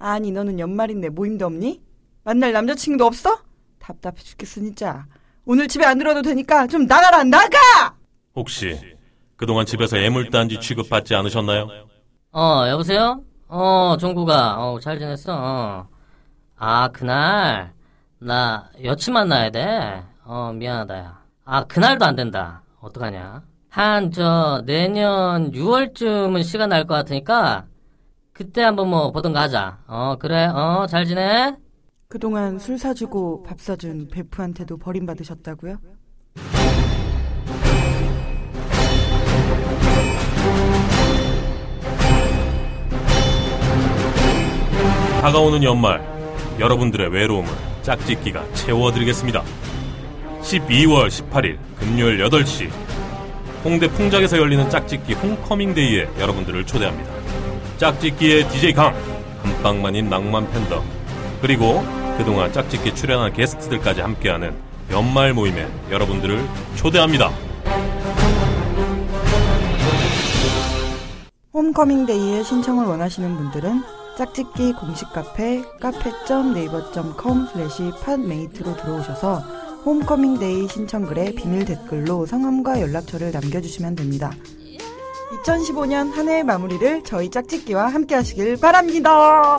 아니 너는 연말인데 모임도 없니? 만날 남자친구도 없어? 답답해 죽겠어 진짜. 오늘 집에 안 들어도 되니까 좀 나가라 나가! 혹시 그동안 집에서 애물단지 취급받지 않으셨나요? 어, 여보세요? 어, 종구가, 어, 잘 지냈어? 어. 아, 그날, 나 여친 만나야 돼. 어, 미안하다, 야. 아, 그날도 안 된다. 어떡하냐? 한, 저, 내년 6월쯤은 시간 날 것 같으니까, 그때 한번 뭐 보던가 하자. 어, 그래, 어, 잘 지내? 그동안 술 사주고 밥 사준 베프한테도 버림받으셨다고요? 다가오는 연말 여러분들의 외로움을 짝짓기가 채워드리겠습니다. 12월 18일 금요일 8시 홍대 풍작에서 열리는 짝짓기 홈커밍데이에 여러분들을 초대합니다. 짝짓기의 DJ 강, 한방만인 낭만 팬덤, 그리고 그동안 짝짓기 출연한 게스트들까지 함께하는 연말 모임에 여러분들을 초대합니다. 홈커밍데이에 신청을 원하시는 분들은 짝짓기 공식 카페 카페.네이버.com 슬래시 팟메이트로 들어오셔서 홈커밍데이 신청글에 비밀 댓글로 성함과 연락처를 남겨주시면 됩니다. 2015년 한 해의 마무리를 저희 짝짓기와 함께 하시길 바랍니다.